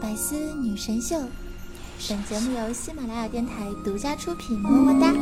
百思女神秀，本节目由喜马拉雅电台独家出品，么么哒。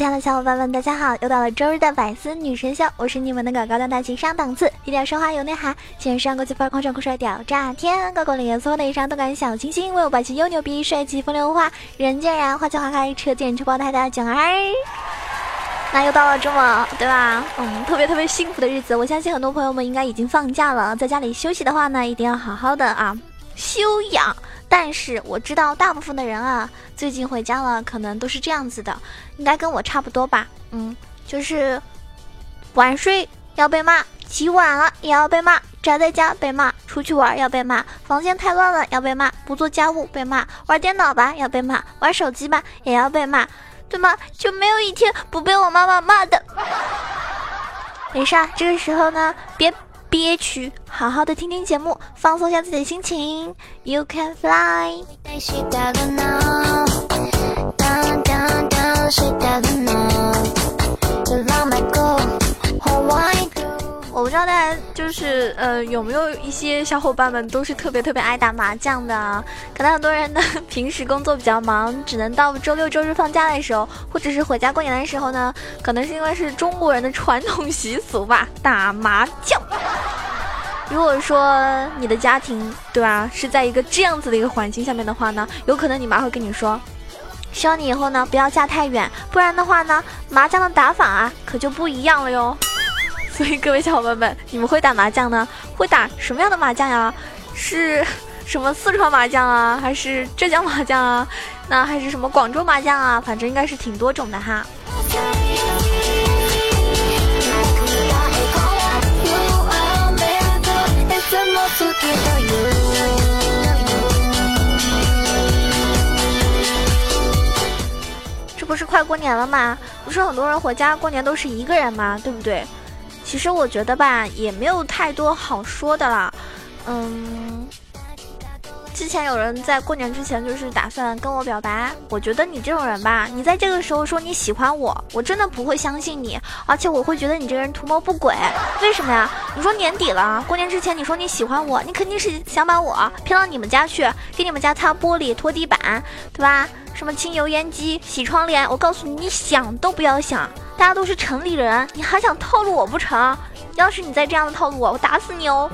亲爱的小伙伴们，大家好！又到了周日的百思女神秀，我是你们的搞高端大气上档次，低调奢华有内涵，前上国际范儿，狂帅酷帅屌炸天，高高冷颜色的一张动感小清新，为我霸气又牛逼，帅气风流花，人见人爱，花见花开，车见车爆胎的囧儿。那又到了这么对吧？嗯，特别特别幸福的日子，我相信很多朋友们应该已经放假了，在家里休息的话呢，一定要好好的啊休养。但是我知道大部分的人啊，最近回家了，可能都是这样子的，应该跟我差不多吧。嗯，就是晚睡要被骂，起晚了也要被骂，宅在家被骂，出去玩要被骂，房间太乱了要被骂，不做家务被骂，玩电脑吧要被骂，玩手机吧也要被骂，对吗？就没有一天不被我妈妈骂的。没事啊，这个时候呢，别。憋屈，好好的听听节目，放松一下自己的心情。You can fly。不知道大家就是呃有没有一些小伙伴们都是特别特别爱打麻将的？可能很多人呢平时工作比较忙，只能到周六周日放假的时候，或者是回家过年的时候呢，可能是因为是中国人的传统习俗吧，打麻将。如果说你的家庭对吧是在一个这样子的一个环境下面的话呢，有可能你妈会跟你说，希望你以后呢不要嫁太远，不然的话呢麻将的打法啊可就不一样了哟。所以各位小伙伴们，你们会打麻将呢？会打什么样的麻将呀？是什么四川麻将啊，还是浙江麻将啊？那还是什么广州麻将啊？反正应该是挺多种的哈。这不是快过年了吗？不是很多人回家过年都是一个人吗？对不对？其实我觉得吧，也没有太多好说的啦。嗯，之前有人在过年之前就是打算跟我表白，我觉得你这种人吧，你在这个时候说你喜欢我，我真的不会相信你，而且我会觉得你这个人图谋不轨。为什么呀？你说年底了，过年之前你说你喜欢我，你肯定是想把我骗到你们家去，给你们家擦玻璃、拖地板，对吧？什么清油烟机、洗窗帘？我告诉你，你想都不要想。大家都是城里人，你还想套路我不成？要是你再这样的套路我，我打死你哦！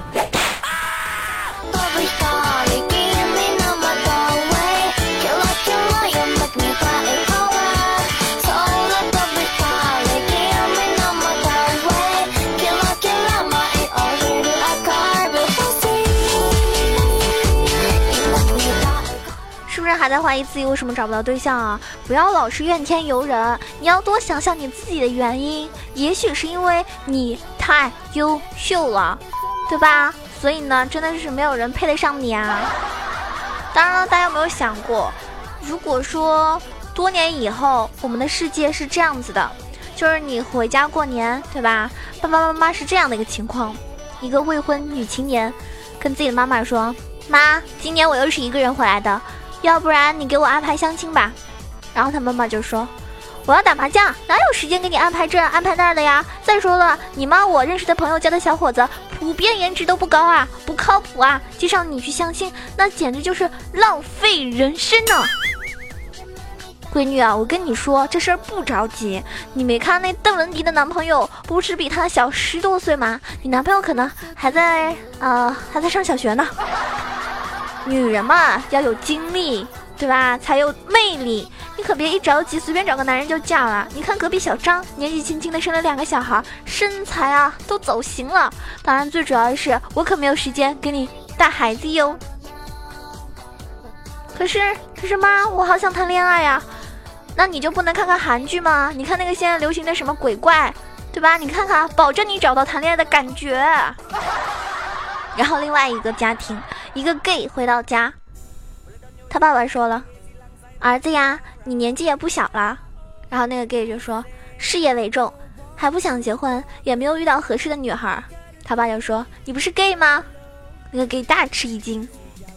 还在怀疑自己为什么找不到对象啊？不要老是怨天尤人，你要多想想你自己的原因。也许是因为你太优秀了，对吧？所以呢，真的是没有人配得上你啊。当然了，大家有没有想过，如果说多年以后我们的世界是这样子的，就是你回家过年，对吧？爸爸妈妈是这样的一个情况，一个未婚女青年跟自己的妈妈说：“妈，今年我又是一个人回来的。”要不然你给我安排相亲吧，然后他妈妈就说：“我要打麻将，哪有时间给你安排这安排那的呀？再说了，你妈我认识的朋友家的小伙子，普遍颜值都不高啊，不靠谱啊，介绍你去相亲，那简直就是浪费人生呢。”闺女啊，我跟你说，这事儿不着急。你没看那邓文迪的男朋友不是比她小十多岁吗？你男朋友可能还在呃还在上小学呢。女人嘛，要有精力，对吧？才有魅力。你可别一着急，随便找个男人就嫁了。你看隔壁小张，年纪轻轻的生了两个小孩，身材啊都走形了。当然，最主要的是我可没有时间给你带孩子哟。可是，可是妈，我好想谈恋爱呀。那你就不能看看韩剧吗？你看那个现在流行的什么鬼怪，对吧？你看看，保证你找到谈恋爱的感觉。然后另外一个家庭。一个 gay 回到家，他爸爸说了：“儿子呀，你年纪也不小了。”然后那个 gay 就说：“事业为重，还不想结婚，也没有遇到合适的女孩。”他爸就说：“你不是 gay 吗？”那个 gay 大吃一惊，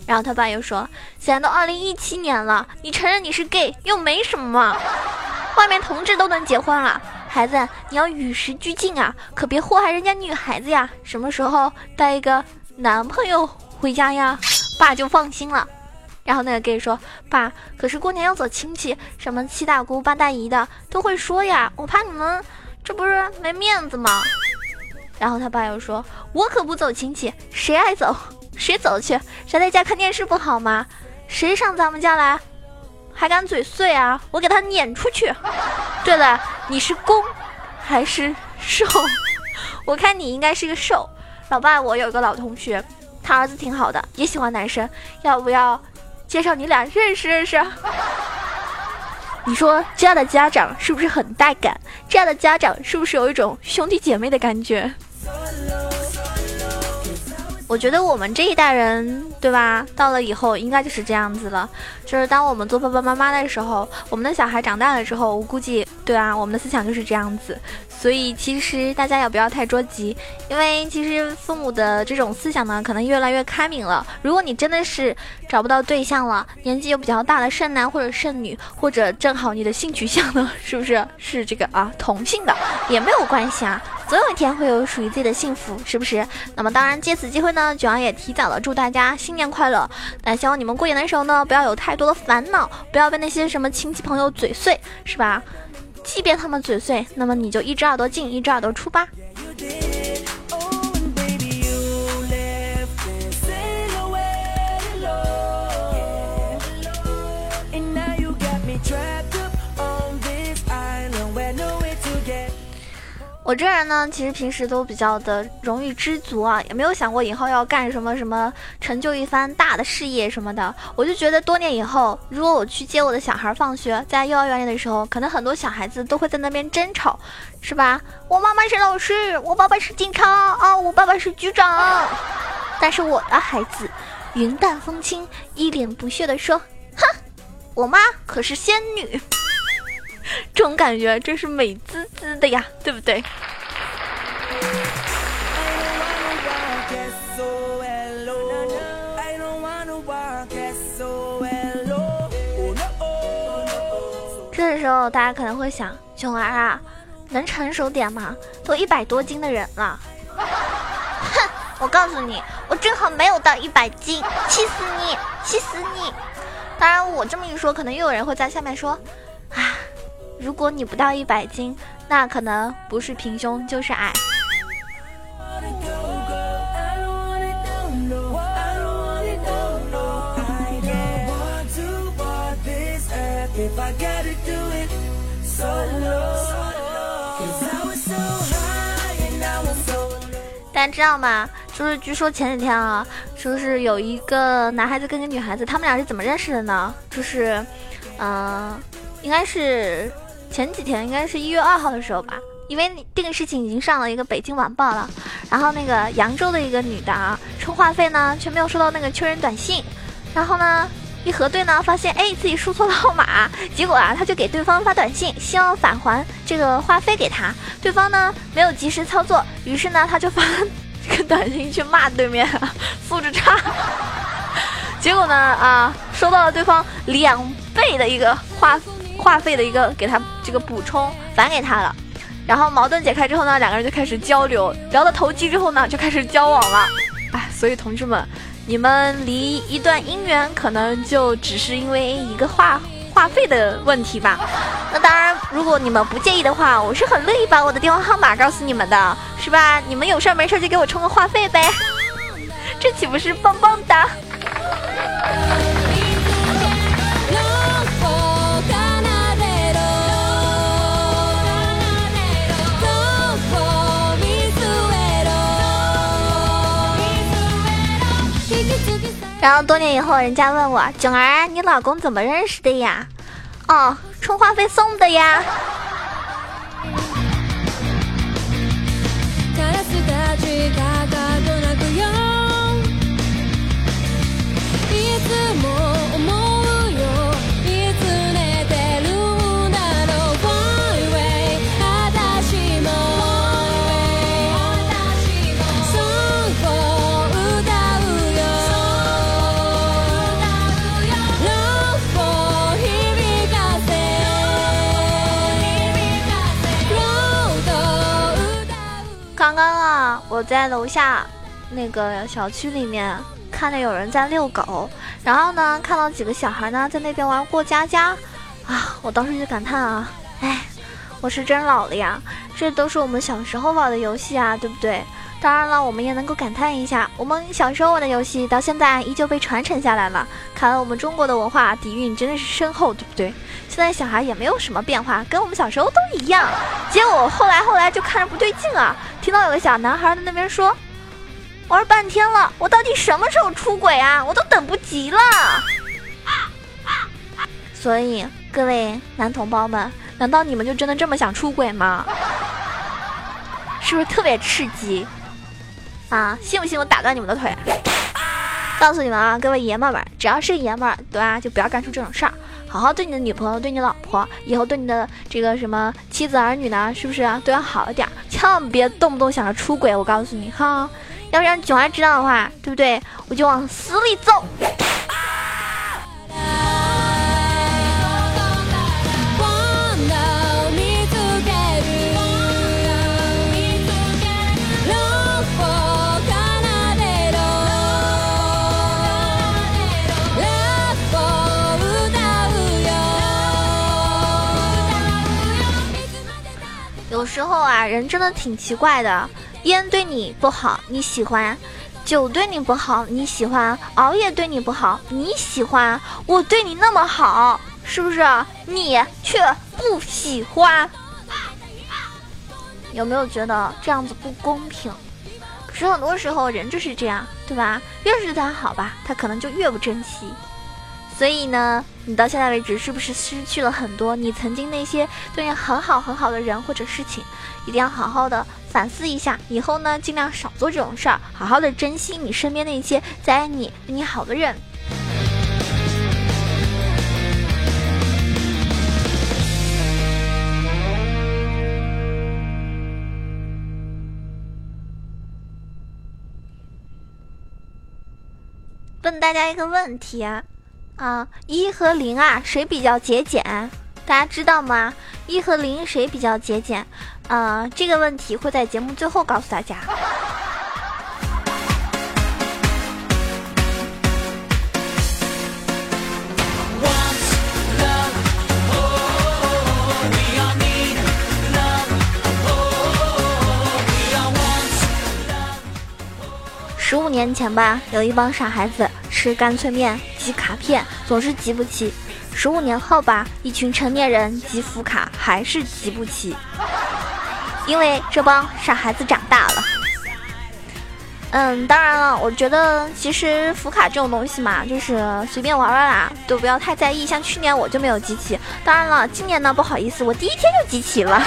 然后他爸又说：“现在都二零一七年了，你承认你是 gay 又没什么，外面同志都能结婚了。孩子，你要与时俱进啊，可别祸害人家女孩子呀。什么时候带一个男朋友回家呀？爸就放心了。”然后那个 gay 说：“爸，可是过年要走亲戚，什么七大姑八大姨的都会说呀，我怕你们这不是没面子吗？”然后他爸又说：“我可不走亲戚，谁爱走谁走去，谁在家看电视不好吗？谁上咱们家来，还敢嘴碎啊？我给他撵出去！对了，你是攻还是受？我看你应该是个受。老爸，我有一个老同学，他儿子挺好的，也喜欢男生，要不要介绍你俩认识认识？” 你说这样的家长是不是很带感？这样的家长是不是有一种兄弟姐妹的感觉？我觉得我们这一代人，对吧？到了以后应该就是这样子了。就是当我们做爸爸妈妈的时候，我们的小孩长大了之后，我估计，对啊，我们的思想就是这样子。所以其实大家也不要太着急，因为其实父母的这种思想呢，可能越来越开明了。如果你真的是找不到对象了，年纪又比较大的剩男或者剩女，或者正好你的性取向呢，是不是是这个啊同性的，也没有关系啊。总有一天会有属于自己的幸福，是不是？那么当然，借此机会呢，九阳也提早了祝大家新年快乐。那希望你们过年的时候呢，不要有太多的烦恼，不要被那些什么亲戚朋友嘴碎，是吧？即便他们嘴碎，那么你就一只耳朵进，一只耳朵出吧。我这人呢，其实平时都比较的容易知足啊，也没有想过以后要干什么什么成就一番大的事业什么的。我就觉得多年以后，如果我去接我的小孩放学，在幼儿园里的时候，可能很多小孩子都会在那边争吵，是吧？我妈妈是老师，我爸爸是警察啊，我爸爸是局长。但是我的孩子云淡风轻，一脸不屑地说：“哼，我妈可是仙女。”这种感觉真是美滋滋的呀，对不对？这时候大家可能会想，熊儿啊，能成熟点吗？都一百多斤的人了。哼，我告诉你，我正好没有到一百斤，气死你，气死你！当然，我这么一说，可能又有人会在下面说，如果你不到一百斤，那可能不是平胸就是矮。大家知道吗？就是据说前几天啊，说是有一个男孩子跟个女孩子，他们俩是怎么认识的呢？就是，嗯，应该是。前几天应该是一月二号的时候吧，因为你这个事情已经上了一个北京晚报了。然后那个扬州的一个女的啊，充话费呢却没有收到那个确认短信，然后呢一核对呢，发现哎自己输错了号码，结果啊他就给对方发短信，希望返还这个话费给他。对方呢没有及时操作，于是呢他就发这个短信去骂对面，素质差。结果呢啊收到了对方两倍的一个话费。话费的一个给他这个补充返给他了，然后矛盾解开之后呢，两个人就开始交流，聊到投机之后呢，就开始交往了。哎，所以同志们，你们离一段姻缘可能就只是因为一个话话费的问题吧。那当然，如果你们不介意的话，我是很乐意把我的电话号码告诉你们的，是吧？你们有事没事就给我充个话费呗，这岂不是棒棒的？然后多年以后，人家问我囧儿，你老公怎么认识的呀？哦，充话费送的呀。在楼下那个小区里面看着有人在遛狗，然后呢，看到几个小孩呢在那边玩过家家，啊，我当时就感叹啊，哎，我是真老了呀，这都是我们小时候玩的游戏啊，对不对？当然了，我们也能够感叹一下，我们小时候玩的游戏到现在依旧被传承下来了。看来我们中国的文化底蕴真的是深厚，对不对？现在小孩也没有什么变化，跟我们小时候都一样。结果后来后来就看着不对劲啊，听到有个小男孩在那边说：“玩半天了，我到底什么时候出轨啊？我都等不及了。”所以各位男同胞们，难道你们就真的这么想出轨吗？是不是特别刺激？啊，信不信我打断你们的腿？告诉你们啊，各位爷们们，只要是爷们儿，对吧？就不要干出这种事儿，好好对你的女朋友、对你老婆，以后对你的这个什么妻子儿女呢，是不是都要好一点？千万别动不动想着出轨，我告诉你哈，要是让囧儿知道的话，对不对？我就往死里揍。有时候啊，人真的挺奇怪的。烟对你不好，你喜欢；酒对你不好，你喜欢；熬夜对你不好，你喜欢。我对你那么好，是不是？你却不喜欢。有没有觉得这样子不公平？可是很多时候人就是这样，对吧？越是对他好吧，他可能就越不珍惜。所以呢，你到现在为止是不是失去了很多你曾经那些对你很好很好的人或者事情？一定要好好的反思一下，以后呢尽量少做这种事儿，好好的珍惜你身边那些在爱你、对你好的人。问大家一个问题。啊，啊一和零啊，谁比较节俭？大家知道吗？一和零谁比较节俭？啊，这个问题会在节目最后告诉大家。十五年前吧，有一帮傻孩子吃干脆面。卡片总是集不齐，十五年后吧，一群成年人集福卡还是集不齐，因为这帮傻孩子长大了。嗯，当然了，我觉得其实福卡这种东西嘛，就是随便玩玩啦，都不要太在意。像去年我就没有集齐，当然了，今年呢不好意思，我第一天就集齐了。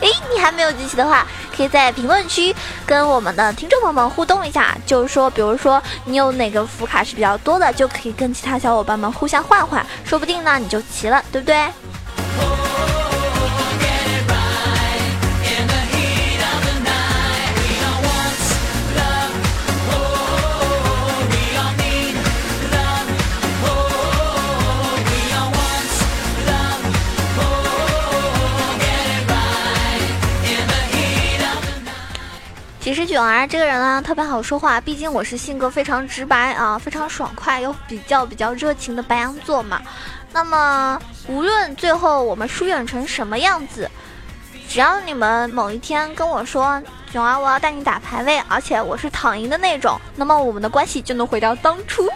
哎，你还没有集齐的话。可以在评论区跟我们的听众朋友们互动一下，就是说，比如说你有哪个福卡是比较多的，就可以跟其他小伙伴们互相换换，说不定呢你就齐了，对不对？囧儿这个人啊，特别好说话。毕竟我是性格非常直白啊，非常爽快又比较比较热情的白羊座嘛。那么无论最后我们疏远成什么样子，只要你们某一天跟我说囧儿，我要带你打排位，而且我是躺赢的那种，那么我们的关系就能回到当初。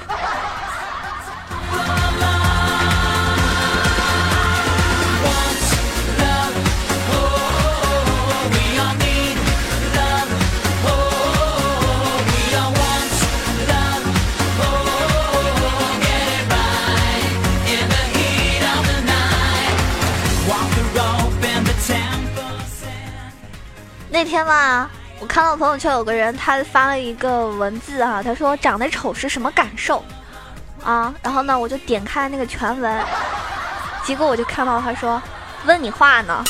天吧，我看到朋友圈有个人，他发了一个文字啊，他说长得丑是什么感受啊？然后呢，我就点开那个全文，结果我就看到他说问你话呢，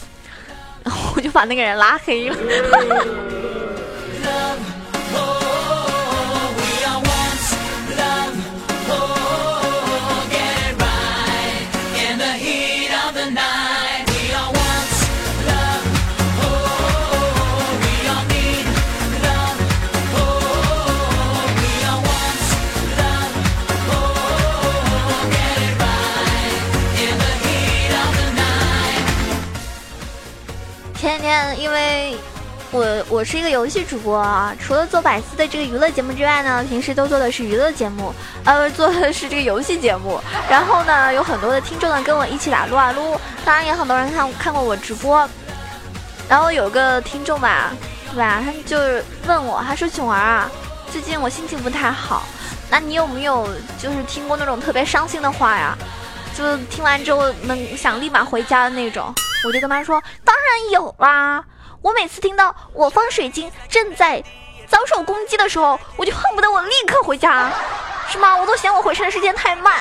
然后我就把那个人拉黑了。我我是一个游戏主播啊，除了做百思的这个娱乐节目之外呢，平时都做的是娱乐节目，呃，做的是这个游戏节目。然后呢，有很多的听众呢跟我一起打撸啊撸，当然也很多人看看过我直播。然后有个听众吧，对吧？他就问我，他说：“囧儿啊，最近我心情不太好，那你有没有就是听过那种特别伤心的话呀？就听完之后能想立马回家的那种？”我就跟他说：“当然有啦。”我每次听到我方水晶正在遭受攻击的时候，我就恨不得我立刻回家，是吗？我都嫌我回城的时间太慢。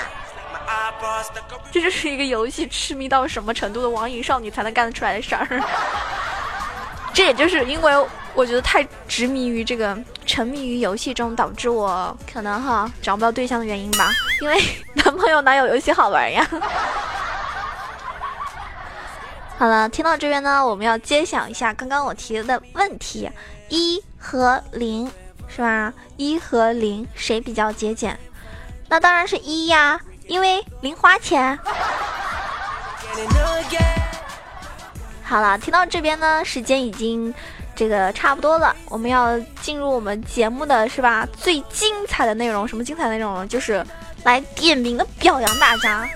这就是一个游戏痴迷到什么程度的网瘾少女才能干得出来的事儿。这也就是因为我觉得太执迷于这个沉迷于游戏中，导致我可能哈找不到对象的原因吧。因为 男朋友哪有游戏好玩呀？好了，听到这边呢，我们要揭晓一下刚刚我提的问题：一和零是吧？一和零谁比较节俭？那当然是一呀，因为零花钱。好了，听到这边呢，时间已经这个差不多了，我们要进入我们节目的是吧？最精彩的内容，什么精彩内容？就是来点名的表扬大家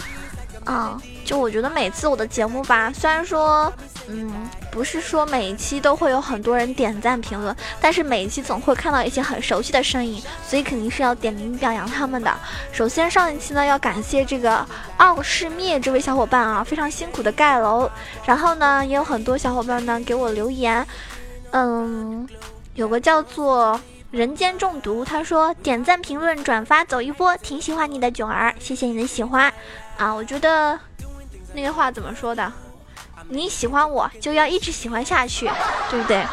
啊！就我觉得每次我的节目吧，虽然说，嗯，不是说每一期都会有很多人点赞评论，但是每一期总会看到一些很熟悉的身影，所以肯定是要点名表扬他们的。首先上一期呢，要感谢这个傲世灭这位小伙伴啊，非常辛苦的盖楼。然后呢，也有很多小伙伴呢给我留言，嗯，有个叫做人间中毒，他说点赞评论转发走一波，挺喜欢你的囧儿，谢谢你的喜欢啊，我觉得。那个话怎么说的？你喜欢我就要一直喜欢下去，对不对？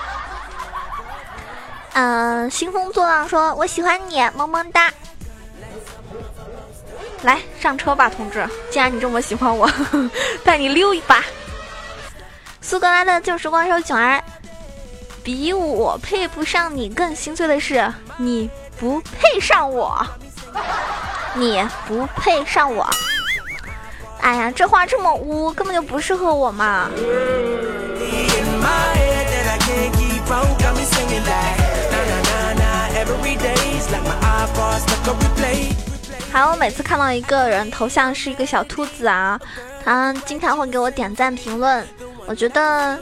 嗯，兴风作浪说我喜欢你，么么哒。来上车吧，同志！既然你这么喜欢我，带你溜一把。苏格拉的旧时光说囧儿，比我配不上你更心碎的是你不配上我，你不配上我。哎呀，这话这么污，根本就不适合我嘛！还有，每次看到一个人头像是一个小兔子啊，他经常会给我点赞评论，我觉得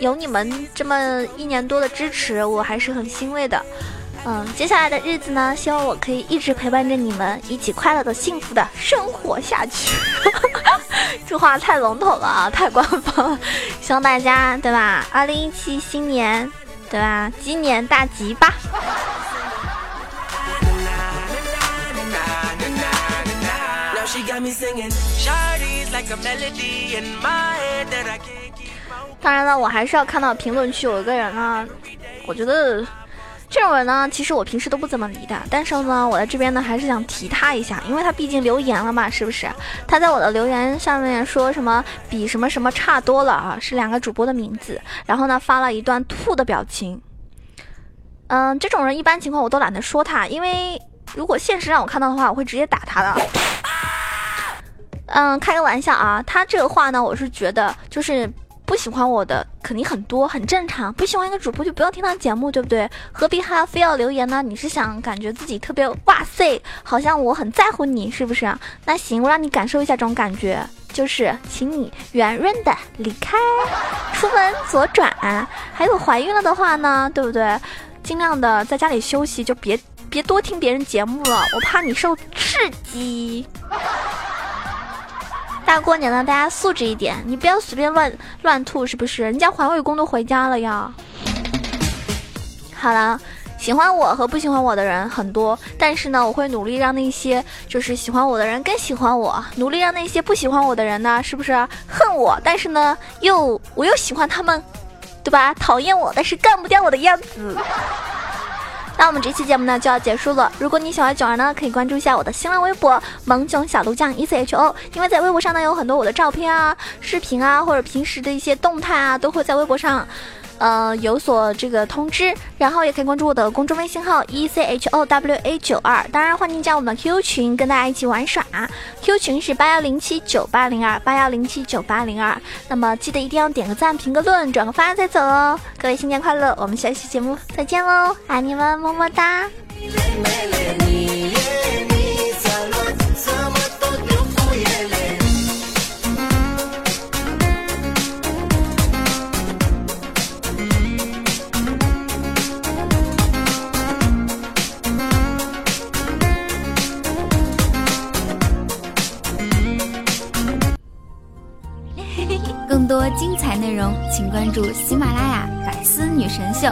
有你们这么一年多的支持，我还是很欣慰的。嗯，接下来的日子呢，希望我可以一直陪伴着你们，一起快乐的、幸福的生活下去。这话太笼统了啊，太官方了。希望大家对吧？二零一七新年对吧？鸡年大吉吧！当然了，我还是要看到评论区有一个人呢，我觉得。这种人呢，其实我平时都不怎么理的，但是呢，我在这边呢还是想提他一下，因为他毕竟留言了嘛，是不是？他在我的留言下面说什么比什么什么差多了啊，是两个主播的名字，然后呢发了一段吐的表情。嗯，这种人一般情况我都懒得说他，因为如果现实让我看到的话，我会直接打他的。嗯，开个玩笑啊，他这个话呢，我是觉得就是。不喜欢我的肯定很多，很正常。不喜欢一个主播就不要听他节目，对不对？何必还要非要留言呢？你是想感觉自己特别哇塞，好像我很在乎你，是不是？那行，我让你感受一下这种感觉，就是请你圆润的离开，出门左转。还有怀孕了的话呢，对不对？尽量的在家里休息，就别别多听别人节目了，我怕你受刺激。大过年的，大家素质一点，你不要随便乱乱吐，是不是？人家环卫工都回家了呀。好了，喜欢我和不喜欢我的人很多，但是呢，我会努力让那些就是喜欢我的人更喜欢我，努力让那些不喜欢我的人呢，是不是恨我？但是呢，又我又喜欢他们，对吧？讨厌我，但是干不掉我的样子。那我们这期节目呢就要结束了。如果你喜欢囧儿呢，可以关注一下我的新浪微博萌囧小鹿酱 E C H O，因为在微博上呢有很多我的照片啊、视频啊，或者平时的一些动态啊，都会在微博上呃有所这个通知，然后也可以关注我的公众微信号 e c h o w a 九二，当然欢迎加我们的 Q 群，跟大家一起玩耍，Q 群是八幺零七九八零二八幺零七九八零二，那么记得一定要点个赞、评个论、转个发再走哦。各位新年快乐，我们下期节目再见喽，爱你们，么么哒。精彩内容，请关注喜马拉雅《百思女神秀》。